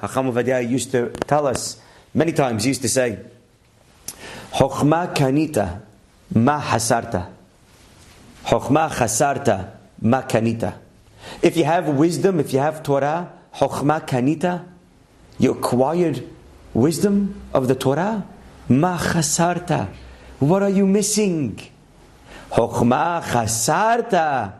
Hacham Ovadia used to tell us many times. He used to say, "Chokhma kanita, ma hasarta. Chokhma hasarta, ma kanita." If you have wisdom, if you have Torah, chokhma kanita, you acquired wisdom of the Torah. Ma chasarta. What are you missing? Chokhma chasarta.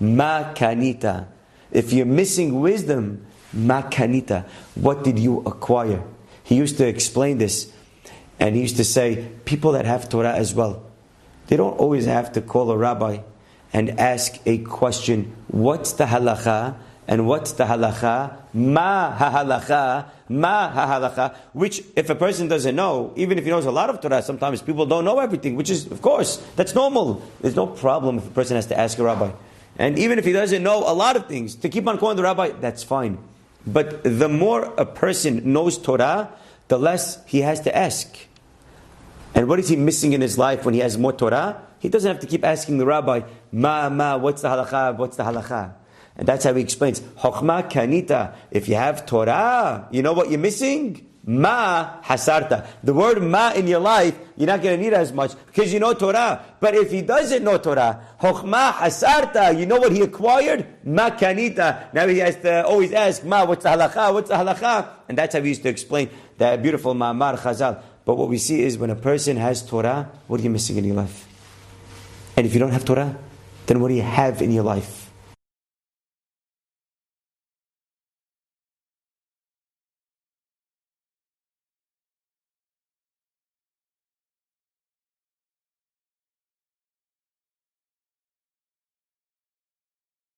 Ma kanita. If you're missing wisdom, ma kanita. What did you acquire? He used to explain this, and he used to say, people that have Torah as well, they don't always have to call a rabbi and ask a question, what's the halacha? And what's the halacha? Ma ha halacha, ma ha halacha. Which, if a person doesn't know, even if he knows a lot of Torah, sometimes people don't know everything, which is, of course, that's normal. There's no problem if a person has to ask a rabbi. And even if he doesn't know a lot of things, to keep on calling the rabbi, that's fine. But the more a person knows Torah, the less he has to ask. And what is he missing in his life when he has more Torah? He doesn't have to keep asking the rabbi, ma, ma, what's the halacha, what's the halacha? And that's how he explains, Chokhmah kanita, if you have Torah, you know what you're missing? Ma hasarta. The word ma in your life, you're not going to need as much because you know Torah. But if he doesn't know Torah, Chokhmah hasarta, you know what he acquired? Ma kanita. Now he has to always ask, ma, what's the halacha, what's the halacha? And that's how he used to explain that beautiful ma'amar chazal. But what we see is when a person has Torah, what are you missing in your life? And if you don't have Torah, then what do you have in your life?